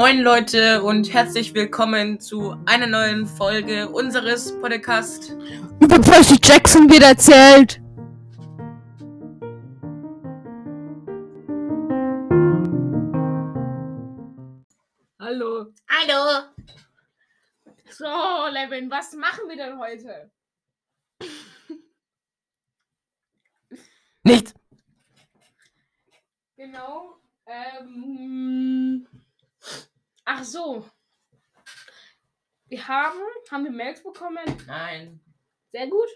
Moin Leute und herzlich willkommen zu einer neuen Folge unseres Podcasts. Über Percy Jackson wird erzählt. Hallo. Hallo. So, Levin, was machen wir denn heute? Nichts. Genau. Ähm, ach so. Wir haben, haben wir Mails bekommen? Nein. Sehr gut.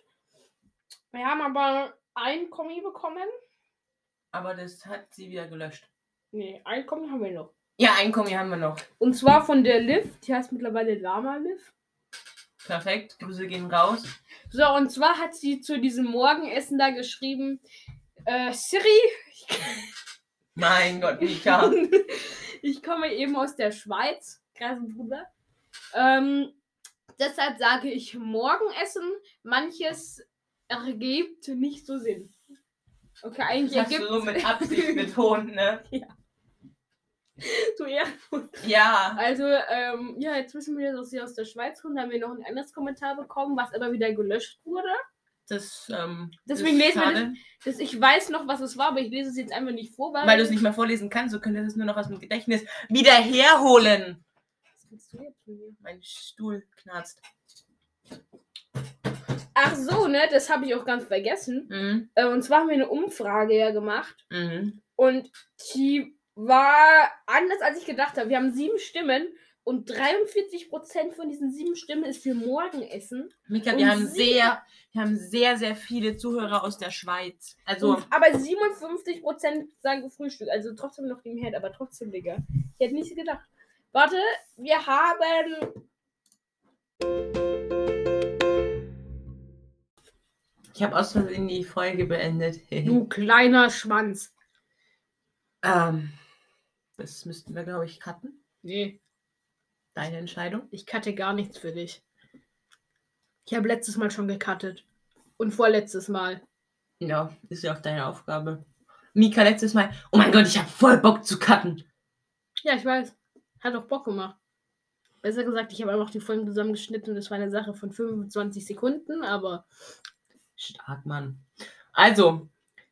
Wir haben aber ein Kommi bekommen. Aber das hat sie wieder gelöscht. Nee, ein Kommi haben wir noch. Ja, ein Kommi haben wir noch. Und zwar von der Liv. Die heißt mittlerweile Lama Liv. Perfekt. Grüße gehen raus. So, und zwar hat sie zu diesem Morgenessen da geschrieben, äh, Siri, Mein Gott, Mika. ich komme eben aus der Schweiz, Bruder. Ähm, deshalb sage ich Morgenessen. Manches ergibt nicht so Sinn. Okay, eigentlich Das hast ergibt du so mit Absicht betont, ne? so eher. Ja. Also, ähm, ja, jetzt wissen wir, dass sie aus der Schweiz kommt. Da haben wir noch ein anderes Kommentar bekommen, was aber wieder gelöscht wurde. Das, ähm, Deswegen lesen wir schade, Das, ich weiß noch, was es war, aber ich lese es jetzt einfach nicht vor, weil. Weil du es nicht mehr vorlesen kannst, so könntest du es nur noch aus dem Gedächtnis wieder herholen. Was willst du jetzt mir? Mein Stuhl knarzt. Ach so, ne, das habe ich auch ganz vergessen. Mhm. Äh, und zwar haben wir eine Umfrage ja gemacht. Mhm. Und die war anders, als ich gedacht habe. Wir haben sieben Stimmen und 43% von diesen sieben Stimmen ist für Morgenessen. Mika, Und wir haben sehr, wir haben sehr, sehr viele Zuhörer aus der Schweiz. Also, Und, aber 57% sagen Frühstück. Also trotzdem noch dem Herd, aber trotzdem, Digga. Ich hätte nicht gedacht. Warte, wir haben. ich habe aus Versehen die Folge beendet. Du kleiner Schwanz. ähm, das müssten wir, glaube ich, cutten. Nee, Deine Entscheidung. ich cutte gar nichts für dich. Ich habe letztes Mal schon gecuttet. Und vorletztes Mal. Ja, ist ja auch deine Aufgabe. Mika, letztes Mal. Oh mein Gott, ich habe voll Bock zu cutten. Ja, ich weiß. Hat auch Bock gemacht. Besser gesagt, ich habe einfach die Folgen zusammengeschnitten und es war eine Sache von 25 Sekunden, aber Stark, Mann. Also,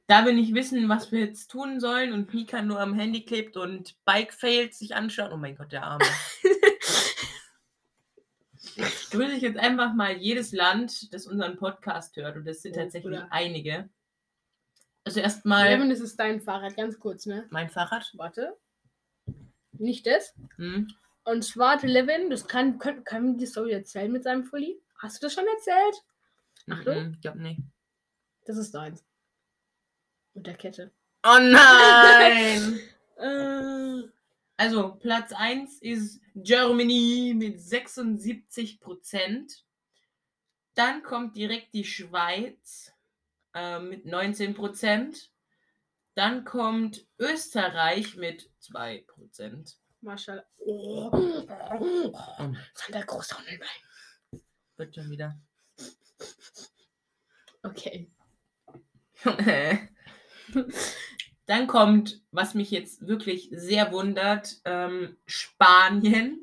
da wir nicht wissen, was wir jetzt tun sollen und Mika nur am Handy klebt und Bike-Fails sich anschaut. Oh mein Gott, der Arme. grüße ich jetzt einfach mal jedes Land, das unseren Podcast hört. Und das sind Oh, tatsächlich Bruder. einige. Also erstmal Levin, das ist dein Fahrrad, ganz kurz, ne? mein Fahrrad. Warte. Nicht das. Hm. Und zwar, Levin, das kann, kann, kann die Story erzählen mit seinem Fully? Hast du das schon erzählt? Achtung. Mhm, Ich glaube nicht. Das ist deins. Mit der Kette. Oh nein! Äh, Also, Platz 1 ist Germany mit 76 Prozent. Dann kommt direkt die Schweiz äh, mit 19 Prozent. Dann kommt Österreich mit 2 Prozent. Maschallah. Oh. Und Sandra Großhornelbein. wird schon wieder. Okay. Dann kommt, was mich jetzt wirklich sehr wundert, ähm, Spanien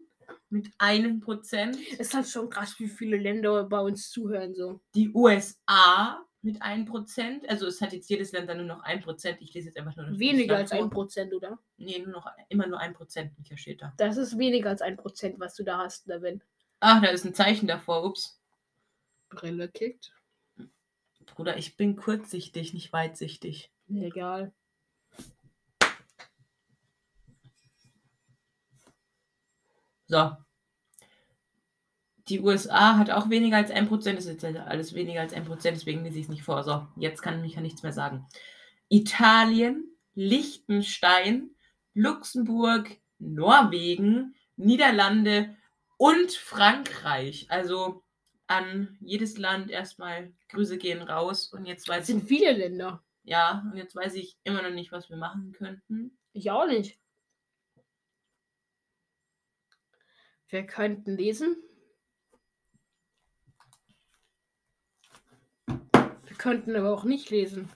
mit einem Prozent. Es ist halt schon krass, wie viele Länder bei uns zuhören so. Die USA mit 1%. Also es hat jetzt jedes Land dann nur noch 1%. Ich lese jetzt einfach nur das Weniger als ein Prozent, oder? Nee, nur noch immer nur 1%, Micha steht da. Das ist weniger als ein Prozent, was du da hast, Levin. Ach, da ist ein Zeichen davor. Ups. Brille kickt. Bruder, ich bin kurzsichtig, nicht weitsichtig. Egal. So. Die USA hat auch weniger als 1%. Das ist jetzt alles weniger als 1%, deswegen lese ich es nicht vor. So, jetzt kann Micha nichts mehr sagen. Italien, Liechtenstein, Luxemburg, Norwegen, Niederlande und Frankreich. Also an jedes Land erstmal Grüße gehen raus. Und jetzt Das weiß ich, sind viele Länder. ja, und jetzt weiß ich immer noch nicht, was wir machen könnten. Ich auch nicht. Wir könnten lesen. Wir könnten aber auch nicht lesen.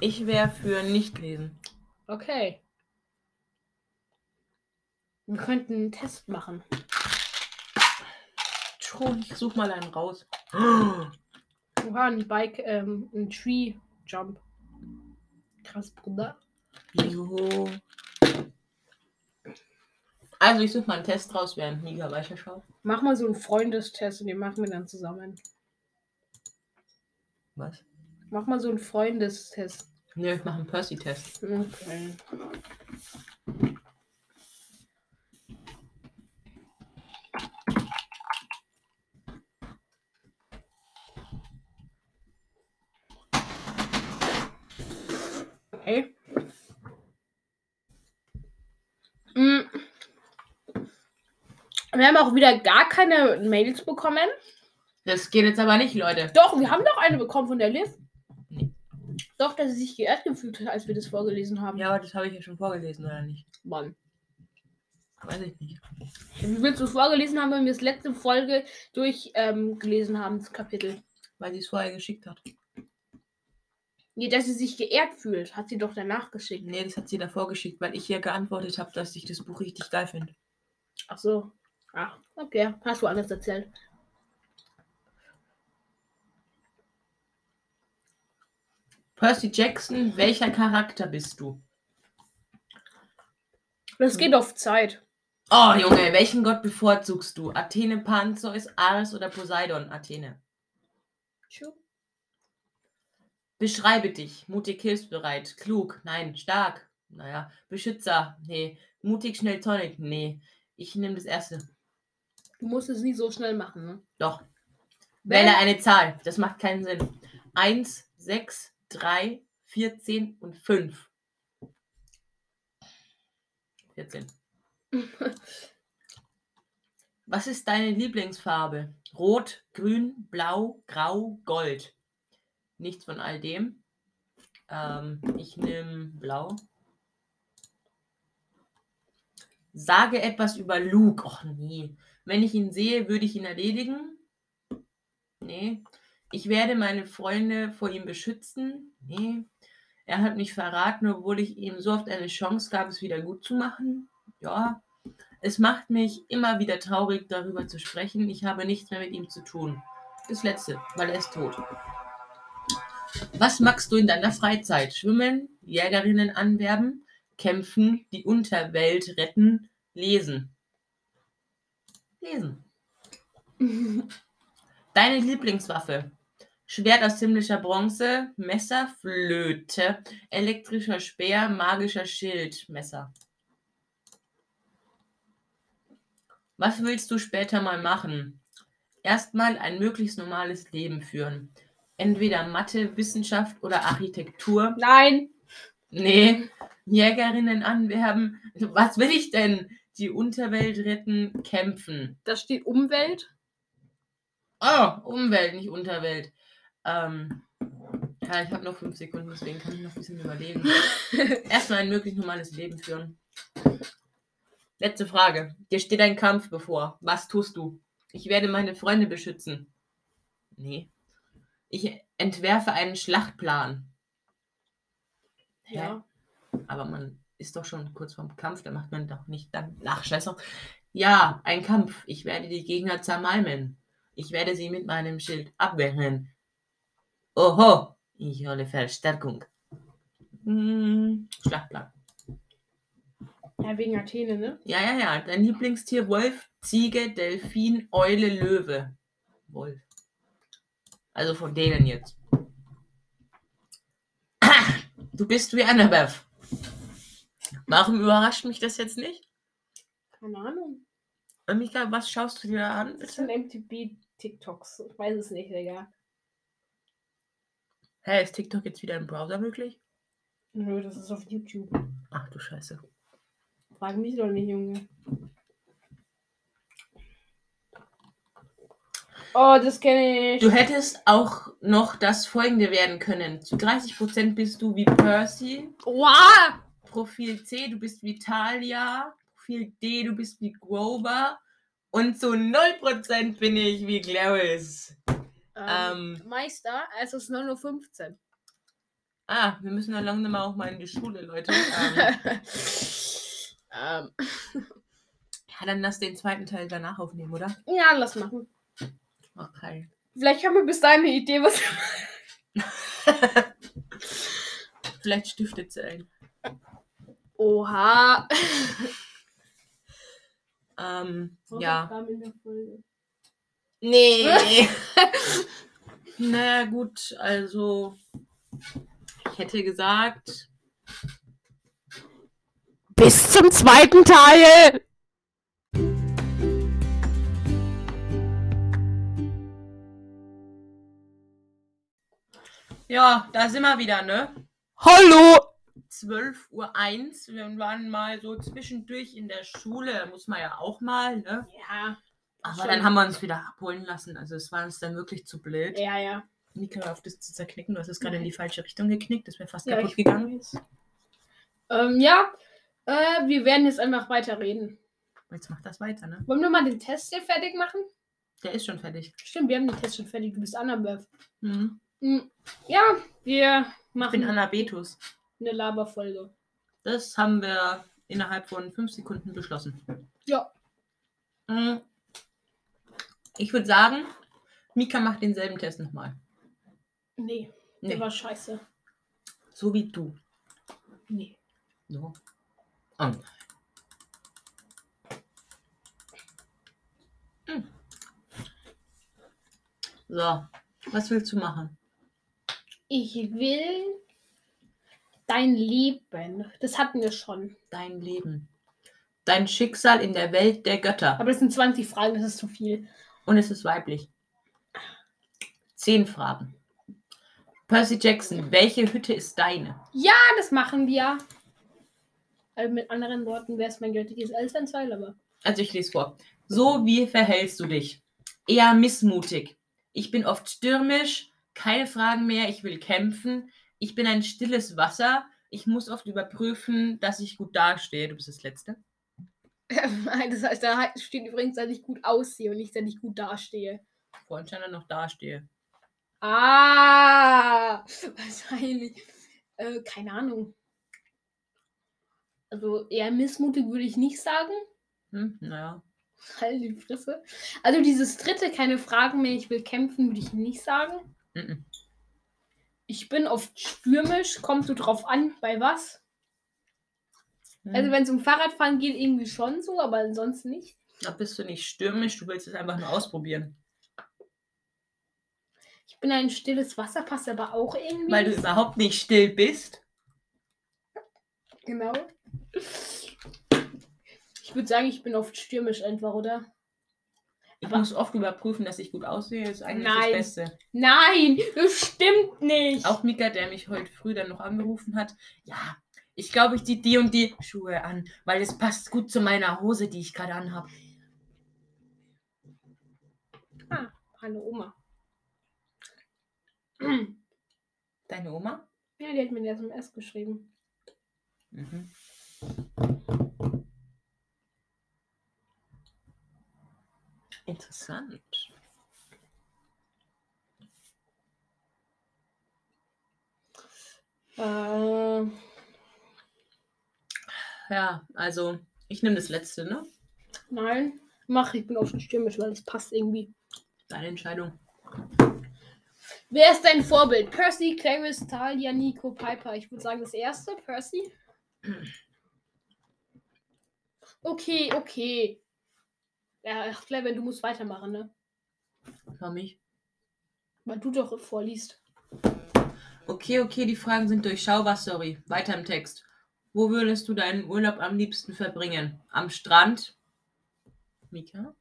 Ich wäre für nicht lesen. Okay. Wir könnten einen Test machen. Ich such mal einen raus. Oha, ein Bike, ähm, ein Tree Jump. Krass, Bruder. Jo. Also ich suche mal einen Test raus, während Mika weiterschaut. Mach mal so einen Freundestest und den machen wir dann zusammen. Was? Mach mal so einen Freundestest. Ne, ich mache einen Percy-Test. Okay. Wir haben auch wieder gar keine Mails bekommen. Das geht jetzt aber nicht, Leute. Doch, wir haben doch eine bekommen von der Liv. Nee. Doch, dass sie sich geehrt gefühlt hat, als wir das vorgelesen haben. Ja, aber das habe ich ja schon vorgelesen, oder nicht? Mann. Weiß ich nicht. Wie willst du es vorgelesen haben, wenn wir das letzte Folge durchgelesen ähm, haben, das Kapitel? Weil sie es vorher geschickt hat. Nee, dass sie sich geehrt fühlt, hat sie doch danach geschickt. Nee, das hat sie davor geschickt, weil ich ihr geantwortet habe, dass ich das Buch richtig geil finde. Ach so. Ach, okay. Hast du alles erzählt. Percy Jackson, welcher Charakter bist du? Das geht auf Zeit. Oh, Junge, welchen Gott bevorzugst du? Athene, Panzeus, Ares oder Poseidon? Athene. Tschu. Beschreibe dich. Mutig, hilfsbereit. Klug. Nein. Stark. Naja. Beschützer. Nee. Mutig, schnell, tonic. Nee. Ich nehme das erste. Du musst es nicht so schnell machen, ne? Doch. Wenn- Wähle eine Zahl. Das macht keinen Sinn. 1, 6, 3, 14 und 5. 14. Was ist deine Lieblingsfarbe? Rot, grün, blau, grau, gold. Nichts von all dem. Ähm, ich nehme blau. Sage etwas über Luke. Och nee. Wenn ich ihn sehe, würde ich ihn erledigen. Nee. Ich werde meine Freunde vor ihm beschützen. Nee. Er hat mich verraten, obwohl ich ihm so oft eine Chance gab, es wieder gut zu machen. Ja. Es macht mich immer wieder traurig, darüber zu sprechen. Ich habe nichts mehr mit ihm zu tun. Das letzte, weil er ist tot. Was magst du in deiner Freizeit? Schwimmen, Jägerinnen anwerben, kämpfen, die Unterwelt retten, lesen. Lesen. Deine Lieblingswaffe? Schwert aus himmlischer Bronze, Messer, Flöte, elektrischer Speer, magischer Schild, Messer. Was willst du später mal machen? Erstmal ein möglichst normales Leben führen. Entweder Mathe, Wissenschaft oder Architektur. Nein. Nee, Jägerinnen anwerben. Was will ich denn? Die Unterwelt retten, kämpfen. Da steht Umwelt. Oh, Umwelt, nicht Unterwelt. Ähm, ja, ich habe noch fünf Sekunden, deswegen kann ich noch ein bisschen überlegen. Erstmal ein möglichst normales Leben führen. Letzte Frage. Dir steht ein Kampf bevor. Was tust du? Ich werde meine Freunde beschützen. Nee. Ich entwerfe einen Schlachtplan. Hä? Ja. Aber man ist doch schon kurz vorm Kampf, da macht man doch nicht dann. Ach, scheiß auf. Ja, ein Kampf. Ich werde die Gegner zermalmen. Ich werde sie mit meinem Schild abwehren. Oho, ich hole Verstärkung. Hm, Schlachtplan. Ja, wegen Athene, ne? Ja, ja, ja. Dein Lieblingstier Wolf, Ziege, Delfin, Eule, Löwe. Wolf. Also von denen jetzt. Du bist wie Annabeth. Warum überrascht mich das jetzt nicht? Keine Ahnung. Und Mika, was schaust du dir da an? Das sind MTB-TikToks. Ich weiß es nicht, Digga. Hä, ist TikTok jetzt wieder im Browser möglich? Nö, das ist auf YouTube. Ach du Scheiße. Frag mich doch nicht, Junge. Oh, das kenne ich. Du hättest auch noch das folgende werden können. Zu 30% bist du wie Percy. Wow! Profil C, du bist wie Talia. Profil D, du bist wie Grover. Und zu 0% bin ich wie Clarice. Ähm, Ähm. Meister, es ist 9.15 Uhr. Ah, wir müssen ja langsam mal auch mal in die Schule, Leute. Ähm, ähm. Ja, dann lass den zweiten Teil danach aufnehmen, oder? Ja, lass machen. Okay. Vielleicht haben wir bis dahin eine Idee, was. Vielleicht stiftet sie ein. Oha. Ähm, ja. Nee. naja, gut, also ich hätte gesagt, Bis zum zweiten Teil. ja, da sind wir wieder, ne? Hallo. 12.01 Uhr. Wir waren mal so zwischendurch in der Schule, muss man ja auch mal, ne? Ja. Aber Schon. dann haben wir uns wieder abholen lassen. Also es war uns dann wirklich zu blöd. Ja, ja. Nika, auf das zu zerknicken. Du hast es gerade in die falsche Richtung geknickt. Das wäre fast Ja, kaputt ich gegangen. Ähm, ja. Äh, wir werden jetzt einfach weiterreden. Jetzt macht das weiter, ne? Wollen wir mal den Test hier fertig machen? Der ist schon fertig. Stimmt, wir haben den Test schon fertig. Du bist Annabeth. Mhm. Hm, Ja, wir Ich machen bin Anabetus. Eine Laberfolge. Das haben wir innerhalb von fünf Sekunden beschlossen. Ja. Mhm. Ich würde sagen, Mika macht denselben Test nochmal. Nee, der Nee, war scheiße. so wie du. Nee. So. Und. Hm. So, was willst du machen? Ich will dein Leben. Das hatten wir schon. Dein Leben. Dein Schicksal in der Welt der Götter. Aber das sind 20 Fragen, das ist zu viel. Und es ist weiblich. Zehn Fragen. Percy Jackson, welche Hütte ist deine? Ja, das machen wir. Also mit anderen Worten wäre es mein göttliches Elternteil, aber. Also ich lese vor. So wie verhältst du dich? Eher missmutig. Ich bin oft stürmisch, keine Fragen mehr, ich will kämpfen. Ich bin ein stilles Wasser. Ich muss oft überprüfen, dass ich gut dastehe. Du bist das Letzte. das heißt, da steht übrigens, dass ich gut aussehe und nicht, dass ich gut dastehe. Vorhin stand er noch dastehe. Ah, wahrscheinlich. Äh, keine Ahnung. Also eher missmutig würde ich nicht sagen. Hm, naja. Halt die Fresse. Also dieses dritte, keine Fragen mehr, ich will kämpfen, würde ich nicht sagen. Mhm. Ich bin oft stürmisch, kommt so drauf an, bei was. Hm. Also wenn es um Fahrradfahren geht, irgendwie schon so, aber ansonsten nicht. da bist du nicht stürmisch, du willst es einfach nur ausprobieren. Ich bin ein stilles Wasser, passt aber auch irgendwie. Weil du überhaupt nicht still bist. Genau. Ich würde sagen, ich bin oft stürmisch einfach, oder? Ich muss oft überprüfen, dass ich gut aussehe. ist eigentlich Nein. das Beste. Nein, das stimmt nicht. Auch Mika, der mich heute früh dann noch angerufen hat. Ja, ich glaube, ich ziehe die und die Schuhe an, weil es passt gut zu meiner Hose, die ich gerade anhabe. Ah, hallo Oma. Deine Oma? Ja, die hat mir eine SMS geschrieben. Mhm. Interessant. Äh, Ja, also ich nehme das letzte, ne? nein, mach, ich bin oft stürmisch, weil es passt irgendwie. Deine Entscheidung. Wer ist dein Vorbild? Percy, Clarice, Talia, Nico, Piper. Ich würde sagen, das erste, Percy. Okay, okay. Ja, Clever, du musst weitermachen, ne? Für mich. Weil du doch vorliest. Okay, okay, die Fragen sind durchschaubar, sorry. Weiter im Text. Wo würdest du deinen Urlaub am liebsten verbringen? Am Strand? Mika?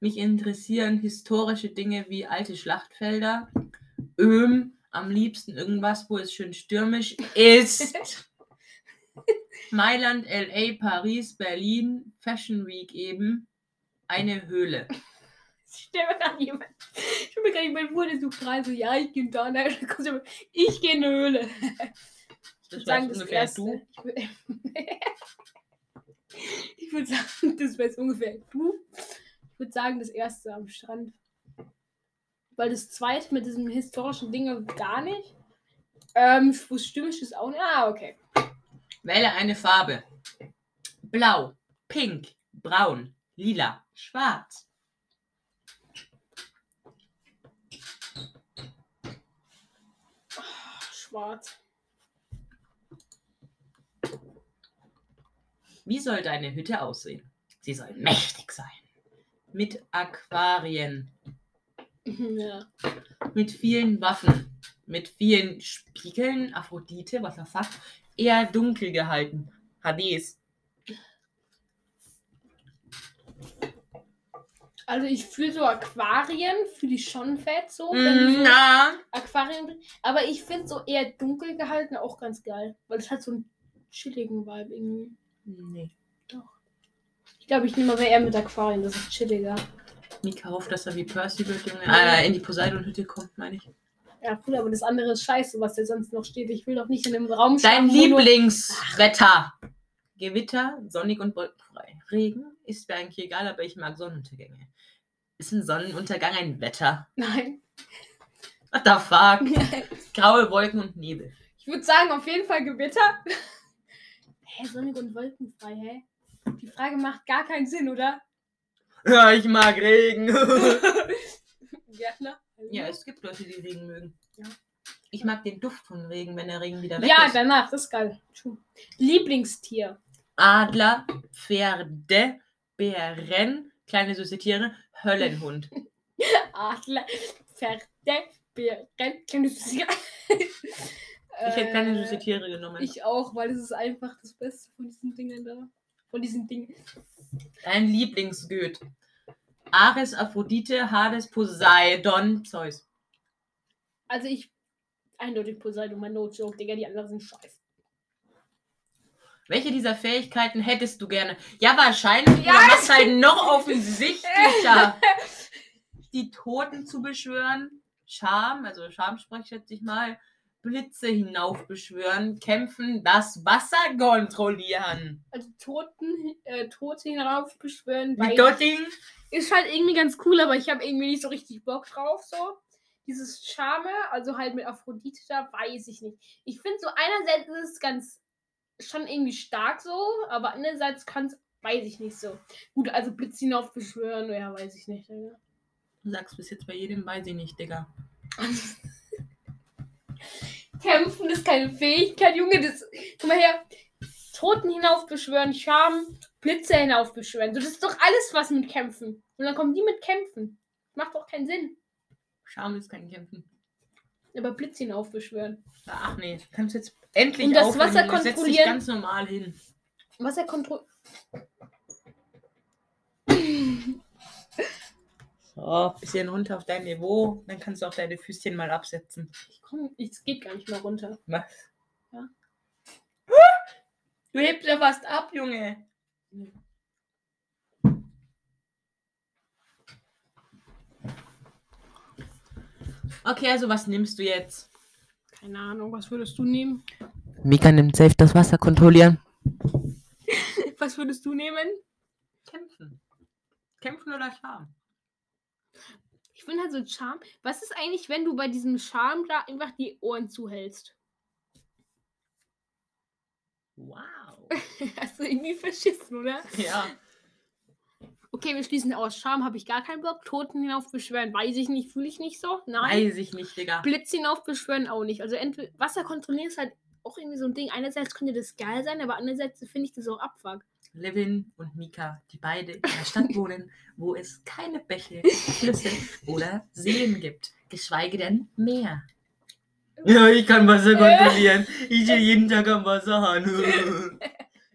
Mich interessieren historische Dinge wie alte Schlachtfelder. Öm, am liebsten irgendwas, wo es schön stürmisch ist. Mailand, LA, Paris, Berlin, Fashion Week eben. Eine Höhle. Ich stelle mir gerade jemand. Ich stelle mir gerade jemand vor, der sucht gerade so, ja, ich gehe da, ne? Jemand, ich gehe in eine Höhle. Das Ich sagen, das ungefähr erste. du. Ich würd- Ich würde sagen, das wäre ungefähr du. Ich würde sagen, das erste am Strand. Weil das zweite mit diesem historischen Ding gar nicht. Ähm, wo es stürmisch ist auch nicht. Ah, okay. Wähle eine Farbe. Blau, pink, braun, lila, schwarz. Schwarz. Wie soll deine Hütte aussehen? Sie soll mächtig sein. Mit Aquarien, Ja. mit vielen Waffen, mit vielen Spiegeln, Aphrodite, was er sagt, eher dunkel gehalten. Hades. Also ich fühle so Aquarien, fühle ich schon fett so. Mm, so Aquarien. Aber ich finde so eher dunkel gehalten auch ganz geil. Weil es hat so einen chilligen Vibe irgendwie. nee. Ich glaube, ich nehme aber eher mit Aquarien, das ist chilliger. Mika hofft, dass er wie Percy wird, Junge. Äh, in die Poseidon-Hütte kommt, meine ich. Ja, cool, aber das andere ist scheiße, was da sonst noch steht. Ich will doch nicht in einem Raum Dein schlafen, wo nur- Lieblingswetter. Gewitter, sonnig und wolkenfrei. Regen ist mir eigentlich egal, aber ich mag Sonnenuntergänge. Ist ein Sonnenuntergang ein Wetter? Nein. What the fuck? Graue Wolken und Nebel. Ich würde sagen, auf jeden Fall Gewitter. Hä, sonnig und wolkenfrei, hä? Die Frage macht gar keinen Sinn, oder? Ja, ich mag Regen. Gärtner? ja, es gibt Leute, die Regen mögen. Ja. Ich mag den Duft von Regen, wenn der Regen wieder weg Ja, ist. danach, das ist geil. True. Lieblingstier. Adler, Pferde, Bären, kleine süße Tiere, Höllenhund. Adler, Pferde, Bären, kleine süße Tiere. Ich hätte keine süße Äh, Tiere genommen. Ich auch, weil es ist einfach das Beste von diesen Dingen da. Von diesen Dingen. Dein Lieblingsgöt. Ares, Aphrodite, Hades, Poseidon, Zeus. Also ich. Eindeutig Poseidon, mein No Joke, Digga, die anderen sind scheiße. Welche dieser Fähigkeiten hättest du gerne? Ja, wahrscheinlich. Ja, das halt noch offensichtlicher. Die Toten zu beschwören. Scham, also Schamsprech schätze ich mal. Blitze hinaufbeschwören. Kämpfen, das Wasser kontrollieren. Also Toten, äh, Tote hinaufbeschwören, Wie weil Dotting. ist halt irgendwie ganz cool, aber ich habe irgendwie nicht so richtig Bock drauf, so. Dieses Charme, also halt mit Aphrodite da, weiß ich nicht. Ich finde so, einerseits ist es ganz, schon irgendwie stark so, aber andererseits kann es, weiß ich nicht so. Gut, also Blitz hinaufbeschwören, ja, weiß ich nicht. Digga. Du sagst bis jetzt bei jedem, weiß ich nicht, Digga. Kämpfen ist keine Fähigkeit, Junge, das, guck mal her. Toten hinaufbeschwören, Charme, Blitze hinaufbeschwören. So, das ist doch alles was mit Kämpfen. Und dann kommen die mit Kämpfen. Macht doch keinen Sinn. Scham ist kein Kämpfen. Aber Blitz hinaufbeschwören. Ach nee, du kannst jetzt endlich Und das aufhören, Wasser Junge. Setz dich kontrollieren. ganz normal hin. Was er kontrolliert. So, bisschen runter auf dein Niveau. Dann kannst du auch deine Füßchen mal absetzen. Ich komm, es geht gar nicht mehr runter. Was? Ja. Du hebst ja fast ab, Junge. Okay, also was nimmst du jetzt? Keine Ahnung, was würdest du nehmen? Mika nimmt safe das Wasser kontrollieren. Was würdest du nehmen? Kämpfen. Kämpfen oder Scham? Ich finde halt so Charme. Was ist eigentlich, wenn du bei diesem Charme da einfach die Ohren zuhältst? Wow. Hast du irgendwie verschissen, oder? Ja. Okay, wir schließen aus. Charme habe ich gar keinen Bock. Toten hinaufbeschwören, weiß ich nicht, fühle ich nicht so. Nein. Weiß ich nicht, Digga. Blitz hinaufbeschwören auch nicht. Also entweder Wasser kontrollieren ist halt auch irgendwie so ein Ding. Einerseits könnte das geil sein, aber andererseits finde ich das auch abfuck. Levin und Mika, die beide in einer Stadt wohnen, wo es keine Bäche, Flüsse oder Seen gibt, geschweige denn Meer. Ja, ich kann Wasser kontrollieren. Ich stehe jeden Tag am Wasserhahn.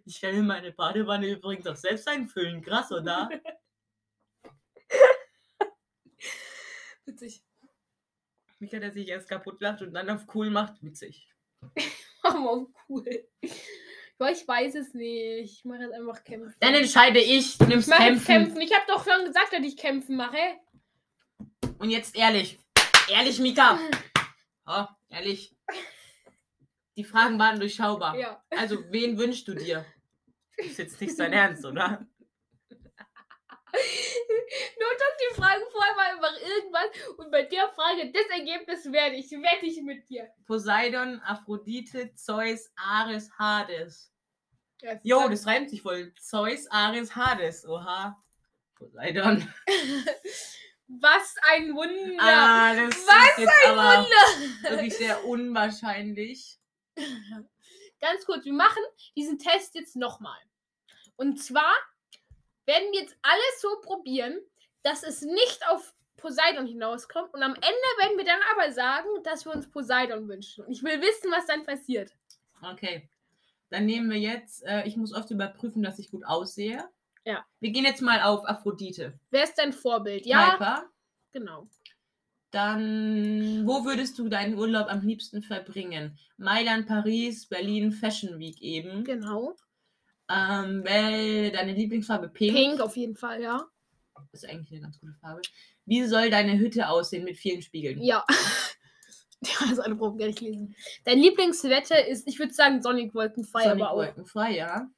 Ich kann in meine Badewanne übrigens auch selbst einfüllen. Krass, oder? Witzig. Mika, der sich erst kaputt lacht und dann auf cool macht, witzig. Mach mal auf cool. Ja, ich weiß es nicht. Ich mache jetzt einfach kämpfen. Dann entscheide ich, du ich nimmst jetzt kämpfen. kämpfen. Ich habe doch schon gesagt, dass ich kämpfen mache. Und jetzt ehrlich. Ehrlich, Mika. Oh, ehrlich. Die Fragen waren durchschaubar. Ja. Also, wen wünschst du dir? Ist jetzt nicht dein Ernst, oder? Nur dass die Fragen vorher mal einfach irgendwas und bei der Frage das Ergebnis werde ich, wette ich mit dir. Poseidon, Aphrodite, Zeus, Ares, Hades. Ja, Jo, das reimt sich voll. Zeus, Ares, Hades. Oha. Poseidon. Was ein Wunder! Ah, das Was ist jetzt aber Wunder! wirklich sehr unwahrscheinlich. Ganz kurz, wir machen diesen Test jetzt nochmal. Und zwar werden wir jetzt alles so probieren, dass es nicht auf Poseidon hinauskommt. Und am Ende werden wir dann aber sagen, dass wir uns Poseidon wünschen. Und ich will wissen, was dann passiert. Okay. Dann nehmen wir jetzt, äh, ich muss oft überprüfen, dass ich gut aussehe. Ja. Wir gehen jetzt mal auf Aphrodite. Wer ist dein Vorbild? Ja, Piper. genau. Dann, wo würdest du deinen Urlaub am liebsten verbringen? Mailand, Paris, Berlin, Fashion Week eben. Genau. Ähm, wel, deine Lieblingsfarbe Pink. Pink auf jeden Fall, ja. Ist eigentlich eine ganz gute Farbe. Wie soll deine Hütte aussehen mit vielen Spiegeln? Ja. Ja, also eine Probe gar nicht lesen. Dein Lieblingswetter ist, ich würde sagen, sonnig, wolkenfrei, Sonnig, aber auch. wolkenfrei, ja.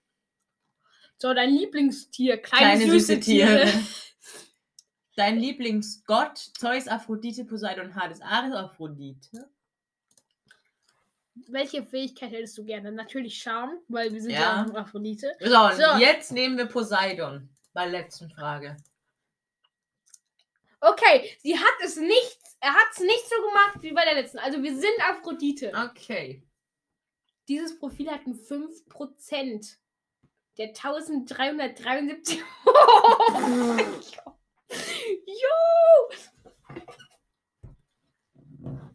So, dein Lieblingstier, kleine, Kleine süße, süße Tiere. Tiere. Dein Lieblingsgott, Zeus, Aphrodite, Poseidon, Hades, Ares, Aphrodite. Welche Fähigkeit hättest du gerne? Natürlich Charme, weil wir sind ja, Ja. auch Aphrodite. So, und So. jetzt nehmen wir Poseidon. Bei der letzten Frage. Okay, sie hat es nicht, er hat es nicht so gemacht wie bei der letzten. Also wir sind Aphrodite. Okay. Dieses Profil hat ein 5% der 1373. jo!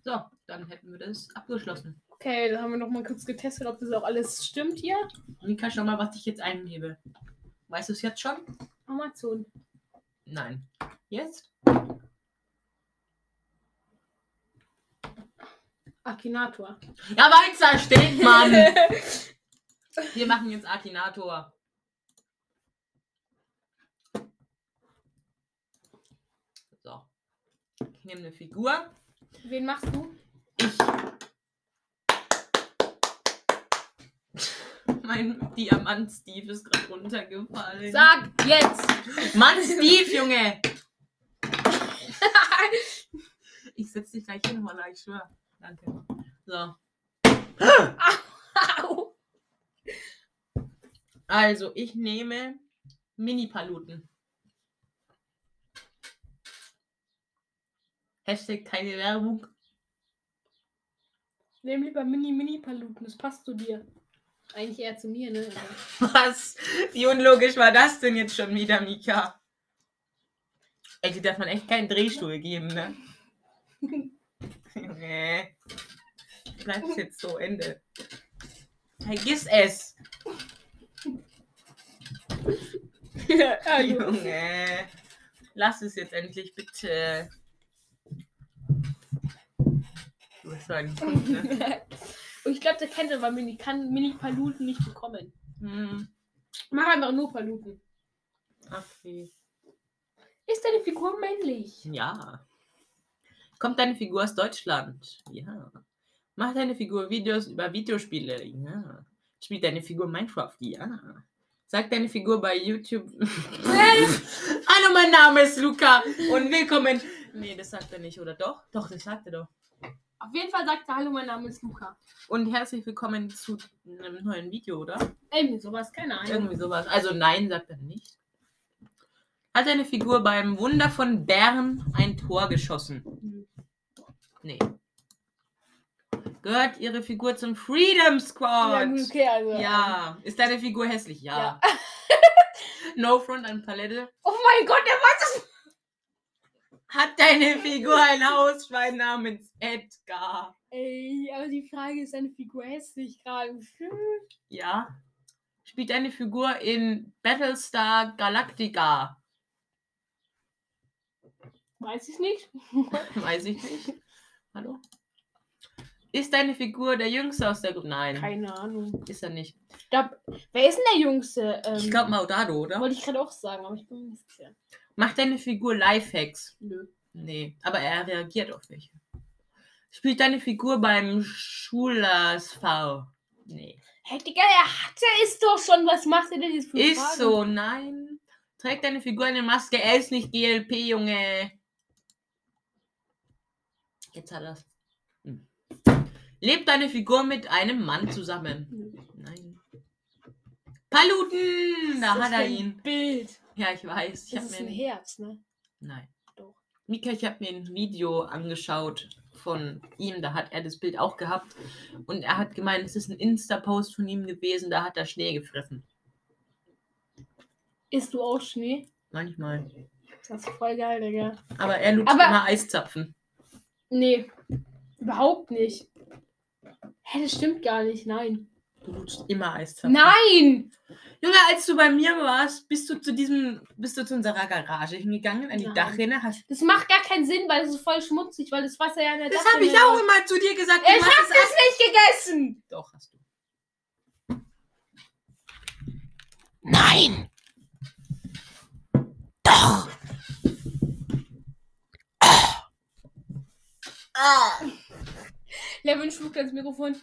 So, dann hätten wir das abgeschlossen. Okay, dann haben wir noch mal kurz getestet, ob das auch alles stimmt hier. Mika, schau mal, was ich jetzt eingebe. Weißt du es jetzt schon? Amazon. Nein. Jetzt? Akinator. Ja, weiter steht, Mann. Wir machen jetzt Akinator. So. Ich nehme eine Figur. Wen machst du? Mein Diamant Steve ist gerade runtergefallen. Sag jetzt! Mann, Steve, Junge! Ich setze dich gleich hin, Holla, ich schwör. Danke. So. Au. Also, ich nehme Mini-Paluten. Hashtag keine Werbung. Nehm lieber Mini-Mini-Paluten, das passt zu dir. Eigentlich eher zu mir, ne? Aber Was? Wie unlogisch war das denn jetzt schon wieder, Mika? Ey, die darf man echt keinen Drehstuhl geben, ne? nee. Bleibt jetzt so, Ende. Vergiss es. also, Junge. Lass es jetzt endlich, bitte. Du bist so ein Hund, ne? Und ich glaube, der kennt aber Mini, kann Mini-Paluten nicht bekommen. Hm, Mach einfach nur Paluten. okay. Ist deine Figur männlich? Ja. Kommt deine Figur aus Deutschland? Ja. Macht deine Figur Videos über Videospiele? Ja. Spielt deine Figur Minecraft? Ja. Sagt deine Figur bei YouTube. Hallo, mein Name ist Luca und willkommen. Nee, das sagt er nicht, oder doch? Doch, das sagt er doch. Auf jeden Fall sagt er, hallo, mein Name ist Luca. Und herzlich willkommen zu einem neuen Video, oder? Irgendwie sowas, keine Ahnung. Irgendwie sowas. Also nein, sagt er nicht. Hat deine Figur beim Wunder von Bern ein Tor geschossen? Nee. Gehört ihre Figur zum Freedom Ja, Squad? gut, okay, also. Ja. Ist deine Figur hässlich? Ja. Ja. no Front an Palette. Oh mein Gott, der weiß es! Hat deine Figur ein Hausschwein namens Edgar? Ey, aber die Frage ist, deine Figur hässlich gerade. Ja. Spielt deine Figur in Battlestar Galactica? Weiß ich nicht. Weiß ich nicht. Hallo? Ist deine Figur der Jüngste aus der Gruppe? Nein. Keine Ahnung. Ist er nicht. Ich glaub, wer ist denn der Jüngste? Ähm, Ich glaube Maudado, oder? Wollte ich gerade auch sagen, aber ich bin mir nicht sicher. Macht deine Figur Lifehacks? Nö. Nee, aber er reagiert auf welche. Spielt deine Figur beim Schulers-V? Nee. Hey, Digga, er hatte es doch schon. Was macht er denn jetzt für Ist Fragen? so, nein. Trägt deine Figur eine Maske? Er ist nicht GLP, Junge. Jetzt hat er's. Hm. Lebt deine Figur mit einem Mann zusammen? Nein. Paluten! Da hat er ihn. Bild. Ja, ich weiß. Ich ist mir ein Herz, ne? Nein. Doch. Mika, ich habe mir ein Video angeschaut von ihm, da hat er das Bild auch gehabt und er hat gemeint, es ist ein Insta-Post von ihm gewesen, da hat er Schnee gefressen. Isst du auch Schnee? Manchmal. Das ist voll geil, Digga. Aber er lutscht Aber- immer Eiszapfen. Nee, überhaupt nicht. Hä, das stimmt gar nicht, nein. Du lutschst immer Eiszapfen. Nein! Junge, als du bei mir warst, bist du zu diesem, bist du zu unserer Garage hingegangen, an die Nein. Dachrinne, hast Das macht gar keinen Sinn, weil es ist voll schmutzig, weil das Wasser ja in der Das habe ich auch immer zu dir gesagt. Ich du machst hab es das nicht gegessen! Doch, hast du. Nein! Doch! Levin schluckt ins Mikrofon.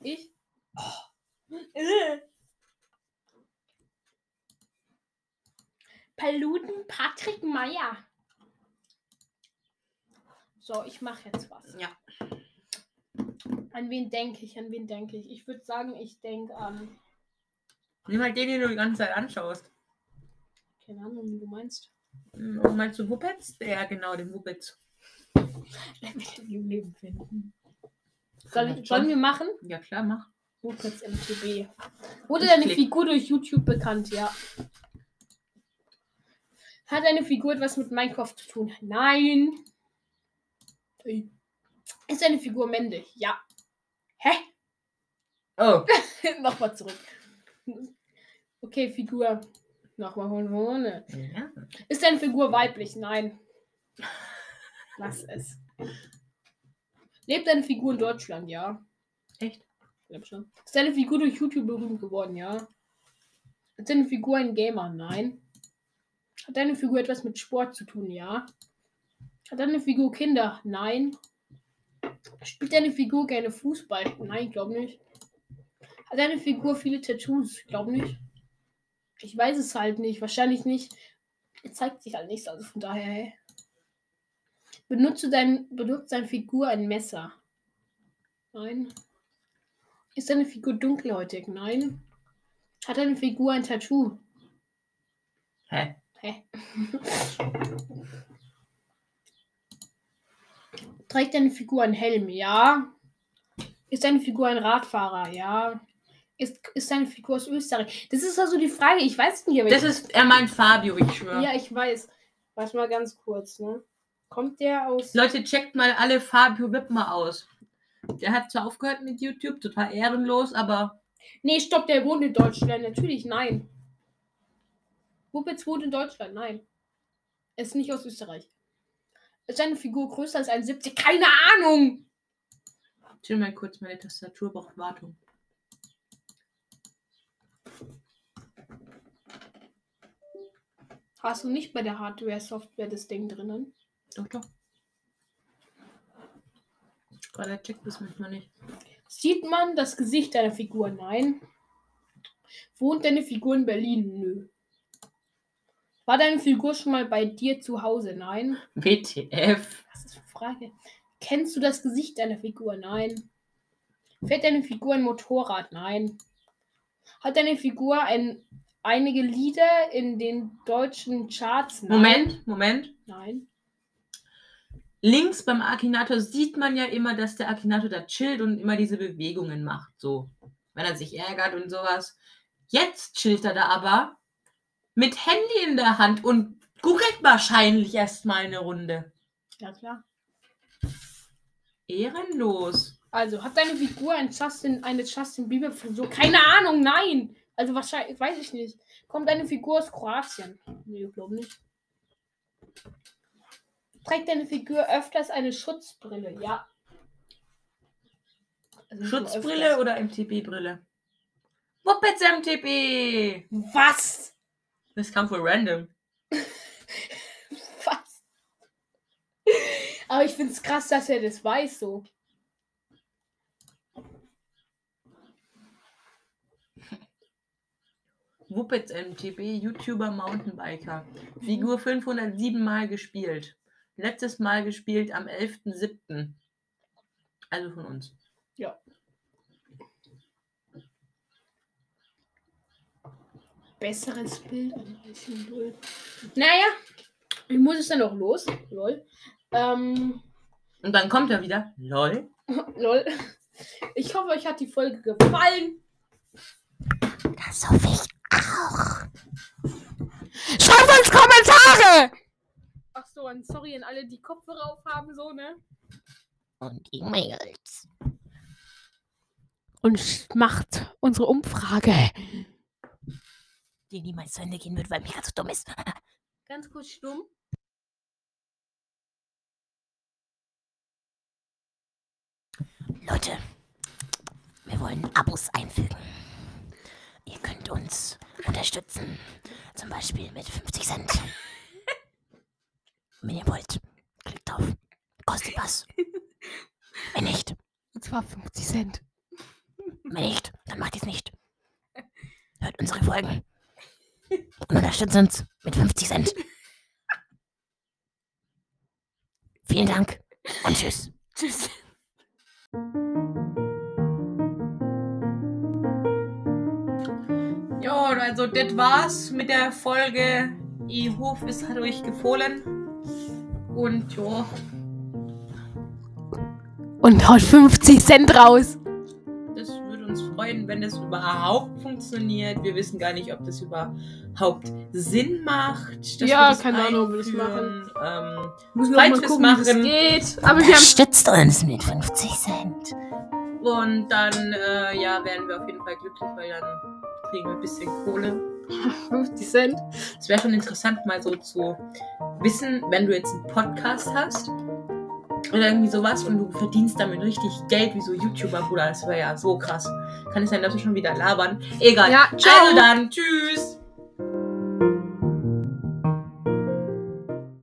Ich? Äh. Paluten Patrick Meyer. So, ich mache jetzt was. Ja. An wen denke ich? An wen denke ich? Ich würde sagen, ich denke an. Nimm mal den, den du die ganze Zeit anschaust. Keine Ahnung, wie du meinst. Hm, Meinst du Wuppets? Ja, genau, den Wuppets. Im Leben finden. Soll sollen wir machen? Ja, klar, mach. Wupperts MTB. Wurde Ich deine klick. Figur durch YouTube bekannt? Ja. Hat deine Figur etwas mit Minecraft zu tun? Nein. Ist deine Figur männlich? Ja. Hä? Oh, Nochmal zurück. Okay, Figur. Nochmal von vorne. ja. Ist deine Figur weiblich? Nein. Lass es. Lebt deine Figur in Deutschland? Ja. Echt? Schon. Ist deine Figur durch YouTube berühmt geworden? Ja. Ist deine Figur ein Gamer? Nein. Hat deine Figur etwas mit Sport zu tun? Ja. Hat deine Figur Kinder? Nein. Spielt deine Figur gerne Fußball? Nein, glaub nicht. Hat deine Figur viele Tattoos? Glaub nicht. Ich weiß es halt nicht. Wahrscheinlich nicht. Er zeigt sich halt nichts, also von daher. Hey. Benutze dein, benutzt deine Figur ein Messer? Nein. Ist deine Figur dunkelhäutig? Nein. Hat deine Figur ein Tattoo? Hä? Hä? Trägt deine Figur einen Helm? Ja. Ist deine Figur ein Radfahrer? Ja. Ist, ist deine Figur aus Österreich? Das ist also die Frage. Ich weiß nicht, aber Das ich, ist, er meint Fabio, ich schwöre. Ja, ich weiß. Warte mal ganz kurz, ne? Kommt der aus. Leute, checkt mal alle Fabio Wittmer aus. Der hat zwar aufgehört mit YouTube, total ehrenlos, aber Nee, stopp, der wohnt in Deutschland. Natürlich, nein. Wuppets wohnt in Deutschland, nein. Er ist nicht aus Österreich. Ist seine Figur größer als 1,70? Keine Ahnung! chill mal kurz, meine Tastatur braucht Wartung. Hast du nicht bei der Hardware-Software das Ding drinnen? Doch, doch. Der checkt das manchmal nicht. Sieht man das Gesicht deiner Figur? Nein. Wohnt deine Figur in Berlin? Nö. War deine Figur schon mal bei dir zu Hause? Nein. WTF. Was ist für eine Frage? Kennst du das Gesicht deiner Figur? Nein. Fährt deine Figur ein Motorrad? Nein. Hat deine Figur ein, einige Lieder in den deutschen Charts? Nein. Moment, Moment. Nein. Links beim Akinator sieht man ja immer, dass der Akinator da chillt und immer diese Bewegungen macht. So, wenn er sich ärgert und sowas. Jetzt chillt er da aber mit Handy in der Hand und googelt wahrscheinlich erstmal eine Runde. Ja, klar. Ehrenlos. Also, hat deine Figur ein Justin, eine Justin Bieber Frisur? Keine Ahnung, nein. Also, wahrscheinlich, weiß ich nicht. Kommt deine Figur aus Kroatien? Nee, ich glaube nicht. Trägt deine Figur öfters eine Schutzbrille? Ja. Also Schutzbrille oder MTB-Brille? Wuppets MTB! Was? Das kam voll random. Was? Aber ich finde es krass, dass er das weiß so. Wuppets MTB, YouTuber Mountainbiker. Figur 507 Mal gespielt. Letztes Mal gespielt am 11.07. Also von uns. besseres Bild. Naja, ich muss es dann auch los. Lol. Ähm, Und dann kommt er wieder. Lol. lol. Ich hoffe, euch hat die Folge gefallen. Das hoffe ich auch. Schreibt uns Kommentare! Ach so, und sorry an alle, die Kopfhörer aufhaben, so, ne? Und E-Mails. Und macht unsere Umfrage. Die niemals zu Ende gehen wird, weil Mika zu dumm ist. Ganz kurz stumm. Leute, wir wollen Abos einfügen. Ihr könnt uns unterstützen. Zum Beispiel mit 50 Cent. Wenn ihr wollt, klickt drauf. Kostet was. Wenn nicht, Und zwar 50 Cent. wenn nicht, dann macht ihr es nicht. Hört unsere Folgen. Und unterstützt uns mit 50 Cent. Vielen Dank und tschüss. Tschüss. Ja, also das war's mit der Folge. Ich hoffe, es hat euch gefallen. Und ja, Und haut 50 Cent raus. das würde uns freuen, wenn das überhaupt funktioniert. Wir wissen gar nicht, ob das überhaupt Sinn macht. dass Ja, keine Ahnung, ob wir das einführen. Ähm, Müssen mal gucken, wie das machen- geht. Aber wir haben Unterstützt uns mit 50 Cent. und dann äh, ja, werden wir auf jeden Fall glücklich, weil dann kriegen wir ein bisschen Kohle. 50 Cent. Es wäre schon interessant, mal so zu wissen, wenn du jetzt einen Podcast hast oder irgendwie sowas und du verdienst damit richtig Geld wie so YouTuber, Bruder. Das wäre ja so krass. Kann es sein, dass wir schon wieder labern? Egal. Ja, ciao. Also dann, tschüss.